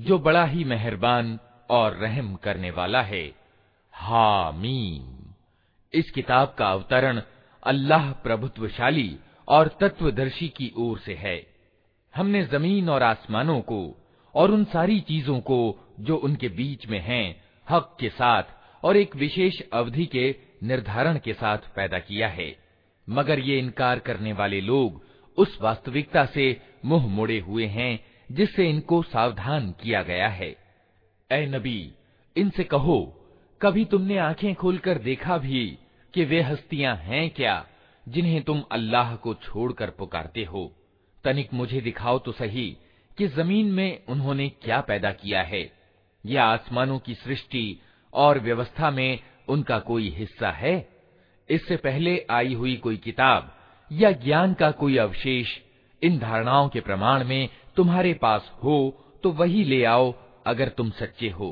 जो बड़ा ही मेहरबान और रहम करने वाला है। हामीम। इस किताब का अवतरण अल्लाह प्रभुत्वशाली और तत्वदर्शी की ओर से है। हमने ज़मीन और आसमानों को और उन सारी चीज़ों को जो उनके बीच में हैं, हक के साथ और एक विशेष अवधि के निर्धारण के साथ पैदा किया है। मगर ये इनकार करने वाले लोग उस वास्तविकता से मुँह मोड़े हुए हैं जिससे इनको सावधान किया गया है। ए नबी, इनसे कहो, कभी तुमने आँखें खोलकर देखा भी कि वे हस्तियाँ हैं क्या, जिन्हें तुम अल्लाह को छोड़कर पुकारते हो? तनिक मुझे दिखाओ तो सही कि ज़मीन में उन्होंने क्या पैदा किया है। या आसमानों की सृष्टि और व्यवस्था में उनका कोई हिस्सा है? इससे पहले आई हुई कोई किताब या ज्ञान का कोई अवशेष इन धारणाओं के प्रमाण में तुम्हारे पास हो तो वही ले आओ अगर तुम सच्चे हो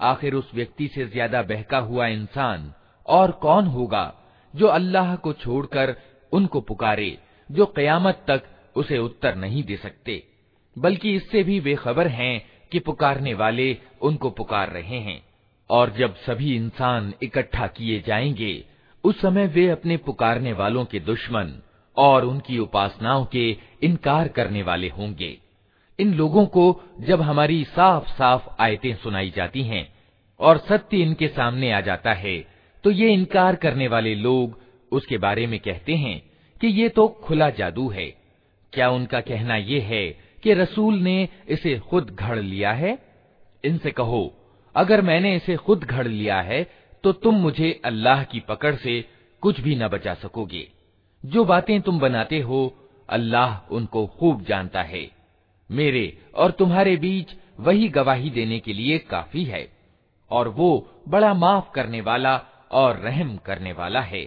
आखिर उस व्यक्ति से ज्यादा बहका हुआ इंसान और कौन होगा जो अल्लाह को छोड़कर उनको पुकारे जो कयामत तक उसे उत्तर नहीं दे सकते बल्कि इससे भी बेखबर हैं कि पुकारने वाले उनको पुकार रहे हैं और जब सभी इंसान इकट्ठा किए जाएंगे उस समय वे अपने पुकारने वालों के दुश्मन और उनकी उपासनाओं के इनकार करने वाले होंगे। इन लोगों को जब हमारी साफ़ साफ़ आयतें सुनाई जाती हैं और सत्य इनके सामने आ जाता है तो ये इनकार करने वाले लोग उसके बारे में कहते हैं कि ये तो खुला जादू है। क्या उनका कहना ये है कि रसूल ने इसे खुद घड़ लिया है? इनसे कहो, अगर मैंने इसे खुद घड़ लिया है तो तुम मुझे अल्लाह की पकड़ से कुछ भी न बचा सकोगे। जो बातें तुम बनाते हो अल्लाह उनको खूब जानता है मेरे और तुम्हारे बीच वही गवाही देने के लिए काफी है और वो बड़ा माफ करने वाला और रहम करने वाला है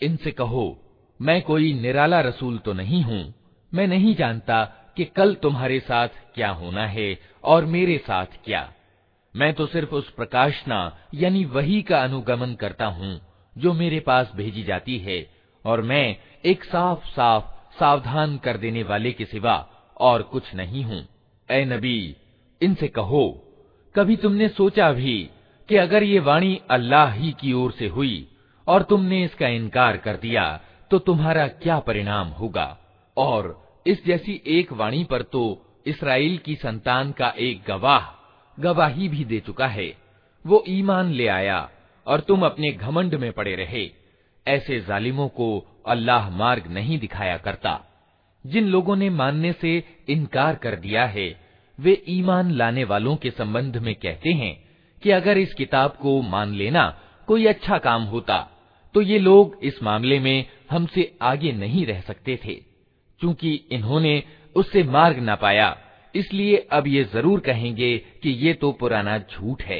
इनसे कहो मैं कोई निराला रसूल तो नहीं हूँ मैं नहीं जानता कि कल तुम्हारे साथ क्या होना है और मेरे साथ क्या मैं तो सिर्फ उस प्रकाशना यानी वही का अनुगमन करता हूँ जो मेरे पास भेजी जाती है और मैं एक साफ़ साफ़ सावधान कर देने वाले के सिवा और कुछ नहीं हूँ। ए नबी, इनसे कहो, कभी तुमने सोचा भी कि अगर ये वाणी अल्लाह ही की ओर से हुई और तुमने इसका इनकार कर दिया तो तुम्हारा क्या परिणाम होगा? और इस जैसी एक वाणी पर तो इसराइल की संतान का एक गवाह, गवाही भी दे चुका है। वो ईमान ले आया और तुम अपने घमंड में पड़े रहे। ऐसे जालिमों को अल्लाह मार्ग नहीं दिखाया करता। जिन लोगों ने मानने से इनकार कर दिया है, वे ईमान लाने वालों के संबंध में कहते हैं कि अगर इस किताब को मान लेना कोई अच्छा काम होता तो ये लोग इस मामले में हमसे आगे नहीं रह सकते थे। क्योंकि इन्होंने उससे मार्ग ना पाया, इसलिए अब ये ज़रूर कहेंगे कि ये तो पुराना झूठ है।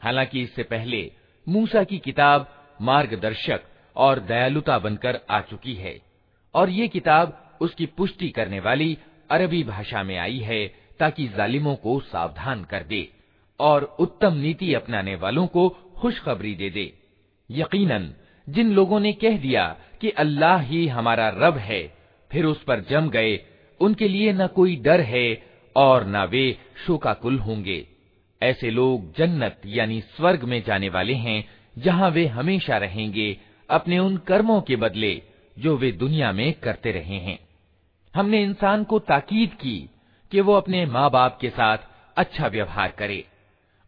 हालांकि इससे पहले मूसा की किताब मार्गदर्शक और दयालुता बनकर आ चुकी है और ये किताब उसकी पुष्टि करने वाली अरबी भाषा में आई है ताकि जालिमों को सावधान कर दे और उत्तम नीति अपनाने वालों को खुशखबरी दे दे यकीनन, जिन लोगों ने कह दिया कि अल्लाह ही हमारा रब है, फिर उस पर जम गए। उनके लिए न कोई डर है और न वे शोकाकुल होंगे। ऐसे लोग जन्नत यानी स्वर्ग में जाने वाले हैं, जहाँ वे हमेशा रहेंगे अपने उन कर्मों के बदले जो वे दुनिया में करते रहे हैं। हमने इंसान को ताकीद की कि वो अपने माँ बाप के साथ अच्छा व्यवहार करे।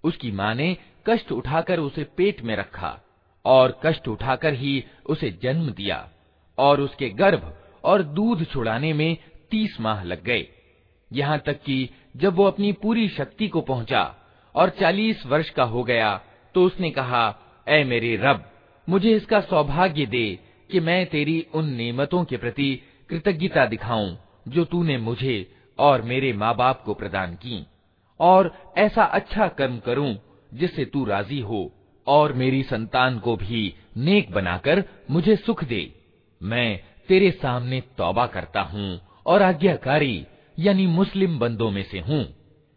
उसकी माँ ने कष्ट उठाकर उसे पेट में रखा। और कष्ट उठाकर ही उसे जन्म दिया और उसके गर्भ और दूध छुड़ाने में तीस माह लग गए। यहाँ तक कि जब वो अपनी पूरी शक्ति को पहुँचा और चालीस वर्ष का हो गया तो उसने कहा, ऐ मेरे रब, मुझे इसका सौभाग्य दे कि मैं तेरी उन नेमतों के प्रति कृतज्ञता दिखाऊँ, जो तूने मुझे और मेरे माँ बाप को प्रदान की। और ऐसा अच्छा कर्म करूँ जिससे तू राज़ी हो। और मेरी संतान को भी नेक बनाकर मुझे सुख दे मैं तेरे सामने तौबा करता हूँ और आज्ञाकारी यानी मुस्लिम बंदों में से हूँ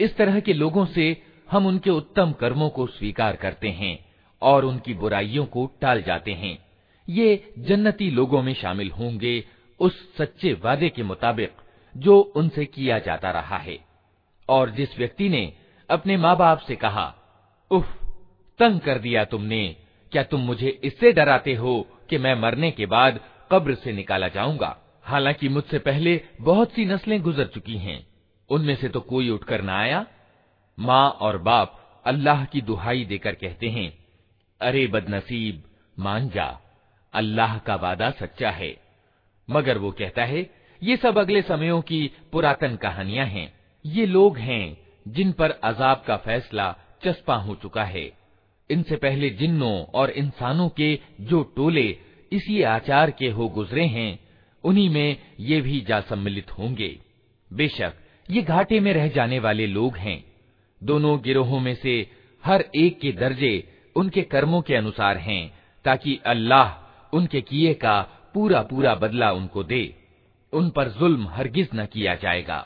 इस तरह के लोगों से हम उनके उत्तम कर्मों को स्वीकार करते हैं और उनकी बुराइयों को टाल जाते हैं। ये जन्नती लोगों में शामिल होंगे उस सच्चे वादे के मुताबिक जो उनसे किया जाता रहा है। और जिस व्यक्ति ने अपने माँ बाप से कहा, उफ, तंग कर दिया तुमने, क्या तुम मुझे इससे डराते हो कि मैं मरने के बाद कब्र से निकाला जाऊँगा? हालाँकि मुझसे पहले बहुत सी नस्लें गुजर चुकी हैं। उनमें से तो कोई उठकर न आया। माँ और बाप अल्लाह की दुहाई देकर कहते हैं, अरे बदनसीब, मान जा, अल्लाह का वादा सच्चा है। मगर वो कहता है, ये सब अगले समयों की पुरातन कहानियाँ हैं। ये लोग हैं जिन पर अजाब का फैसला चस्पा हो चुका है। इनसे पहले जिन्नों और इंसानों के जो टोले इसी आचार के हो गुजरे हैं, उन्हीं में ये भी जा सम्मिलित होंगे। बेशक ये घाटे में रह जाने वाले लोग हैं दोनों गिरोहों में से हर एक के दर्जे उनके कर्मों के अनुसार हैं ताकि अल्लाह उनके किए का पूरा पूरा बदला उनको दे उन पर जुल्म हरगिज न किया जाएगा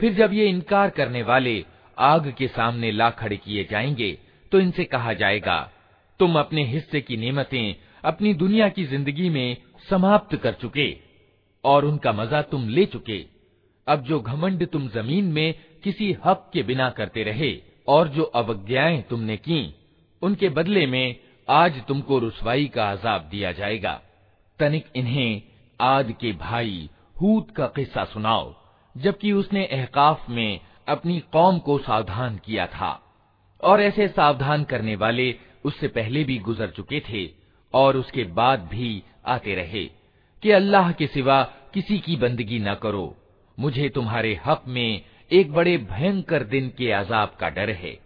फिर जब ये इनकार करने वाले आग के सामने ला खड़े किए जाएंगे तो इनसे कहा जाएगा, तुम अपने हिस्से की नेमतें अपनी दुनिया की ज़िंदगी में समाप्त कर चुके, और उनका मज़ा तुम ले चुके। अब जो घमंड तुम ज़मीन में किसी हक के बिना करते रहे, और जो अवज्ञाएँ तुमने की, उनके बदले में आज तुमको रुसवाई का अजाब दिया जाएगा। तनिक इन्हें आद के भाई हूत का किस्सा सुनाओ, जबकि उसने एहकाफ में अपनी कौम को सावधान किया था। और ऐसे सावधान करने वाले उससे पहले भी गुजर चुके थे और उसके बाद भी आते रहे कि अल्लाह के सिवा किसी की बंदगी न करो। मुझे तुम्हारे हक में एक बड़े भयंकर दिन के अजाब का डर है।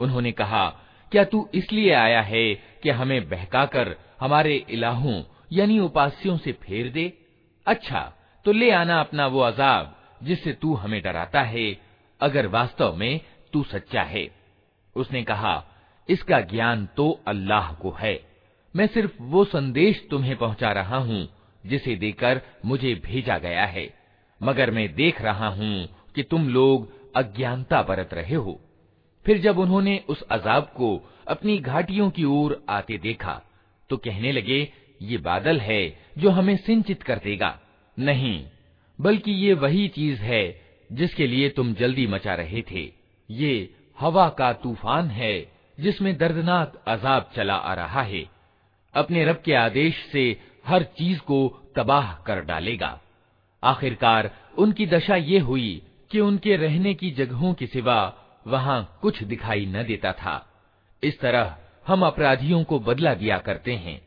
उन्होंने कहा क्या तू इसलिए आया है कि हमें बहकाकर हमारे इलाहों यानी उपास्यों से फेर दे अच्छा तो ले आना अपना वो अजाब, जिससे तू हमें डराता है, अगर वास्तव में तू सच्चा है। उसने कहा, इसका ज्ञान तो अल्लाह को है। मैं सिर्फ़ वो संदेश तुम्हें पहुँचा रहा हूँ, जिसे देकर मुझे भेजा गया है। मगर मैं देख रहा हूँ कि तुम लोग अज्ञानता बरत रहे हो। फिर जब उन्होंने उस अजाब को अपनी घाटियों की ओर आते देखा तो कहने लगे, ये बादल है जो हमें सिंचित कर देगा। नहीं, बल्कि ये वही चीज़ है जिसके लिए तुम जल्दी मचा रहे थे। ये हवा का तूफ़ान है जिसमें दर्दनाक अजाब चला आ रहा है। अपने रब के आदेश से हर चीज़ को तबाह कर डालेगा। आखिरकार उनकी दशा ये हुई कि उनके रहने की जगहों के सिवा वहाँ कुछ दिखाई न देता था। इस तरह हम अपराधियों को बदला दिया करते हैं।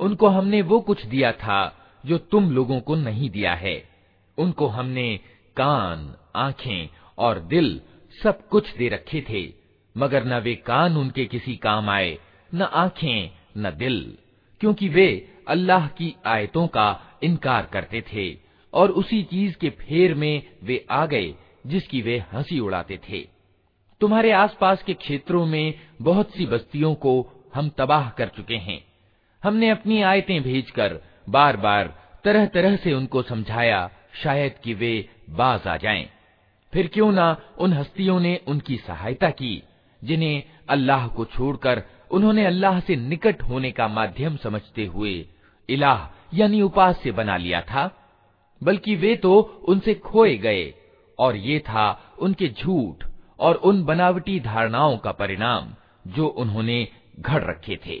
उनको हमने वो कुछ दिया था, जो तुम लोगों को नहीं दिया है। उनको हमने कान, आँखें और दिल सब कुछ दे रखे थे, मगर न वे कान उनके किसी काम आए, न आँखें, न दिल, क्योंकि वे अल्लाह की आयतों का इनकार करते थे, और उसी चीज़ के फेर में वे आ गए, जिसकी वे हँसी उड़ाते थे। तुम्हारे आसपास के क्षेत्रों में बहुत सी बस्तियों को हम तबाह कर चुके हैं। हमने अपनी आयतें भेजकर बार बार तरह तरह से उनको समझाया, शायद कि वे बाज आ जाएँ। फिर क्यों ना उन हस्तियों ने उनकी सहायता की, जिन्हें अल्लाह को छोड़कर उन्होंने अल्लाह से निकट होने का माध्यम समझते हुए इलाह यानी उपास्य बना लिया था बल्कि वे तो उनसे खोए गए, और ये था उनके झूठ और उन बनावटी धारणाओं का परिणाम, जो उन्होंने घड़ रखे थे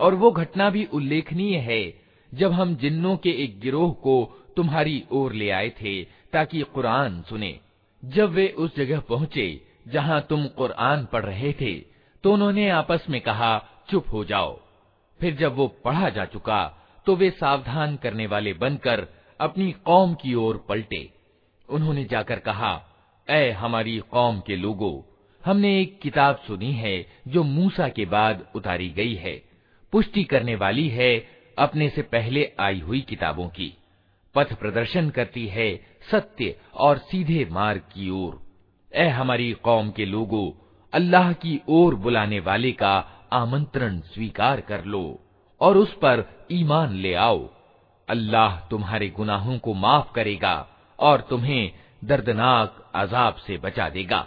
और वो घटना भी उल्लेखनीय है, जब हम जिन्नों के एक गिरोह को तुम्हारी ओर ले आए थे, ताकि कुरान सुने। जब वे उस जगह पहुँचे, जहाँ तुम कुरान पढ़ रहे थे तो उन्होंने आपस में कहा, चुप हो जाओ। फिर जब वो पढ़ा जा चुका तो वे सावधान करने वाले बनकर अपनी कौम की ओर पलटे। उन्होंने जाकर कहा, ऐ हमारी कौम के लोगों, हमने एक किताब सुनी है, जो मूसा के बाद उतारी गई है। पुष्टि करने वाली है अपने से पहले आई हुई किताबों की। पथ प्रदर्शन करती है सत्य और सीधे मार्ग की ओर। ए हमारी कौम के लोगों, अल्लाह की ओर बुलाने वाले का आमंत्रण स्वीकार कर लो और उस पर ईमान ले आओ। अल्लाह तुम्हारे गुनाहों को माफ़ करेगा और तुम्हें दर्दनाक अजाब से बचा देगा।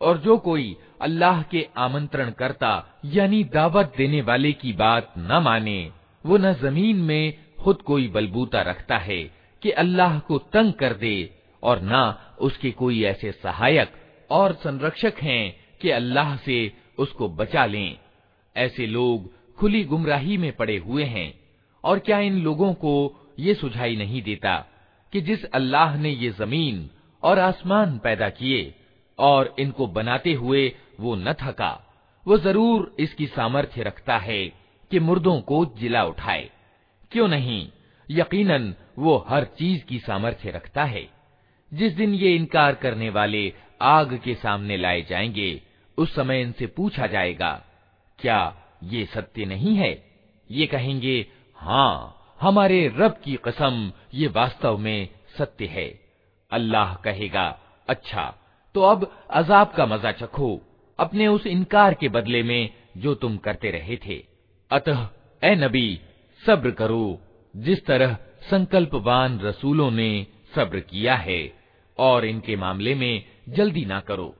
और जो कोई अल्लाह के आमंत्रण करता यानी दावत देने वाले की बात न माने वो न जमीन में खुद कोई बलबूता रखता है कि अल्लाह को तंग कर दे और न उसके कोई ऐसे सहायक और संरक्षक हैं कि अल्लाह से उसको बचा लें। ऐसे लोग खुली गुमराही में पड़े हुए हैं और क्या इन लोगों को ये सुझाई नहीं देता कि जिस अल्लाह ने ये ज़मीन और आसमान पैदा किए और इनको बनाते हुए वो न थका, वो ज़रूर इसकी सामर्थ्य रखता है कि मुर्दों को जिला उठाए। क्यों नहीं? यकीनन, वो हर चीज़ की सामर्थ्य रखता है। जिस दिन ये इनकार करने वाले आग के सामने लाए जाएँगे, उस समय इनसे पूछा जाएगा, क्या ये सत्य नहीं है? ये कहेंगे हाँ हमारे रब की कसम, ये वास्तव में सत्य है। अल्लाह कहेगा अच्छा तो अब अजाब का मज़ा चखो, अपने उस इनकार के बदले में जो तुम करते रहे थे। अतः, ए नबी सब्र करो, जिस तरह संकल्पवान रसूलों ने सब्र किया है, और इनके मामले में जल्दी ना करो।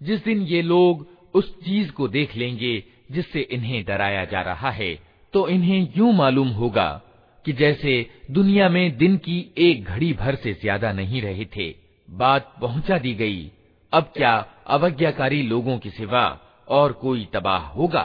जिस दिन ये लोग उस चीज़ को देख लेंगे जिससे इन्हें डराया जा रहा है तो इन्हें यूँ मालूम होगा कि जैसे दुनिया में दिन की एक घड़ी भर से ज़्यादा नहीं रहे थे। बात पहुँचा दी गई। अब क्या अवज्ञाकारी लोगों के सिवा और कोई तबाह होगा?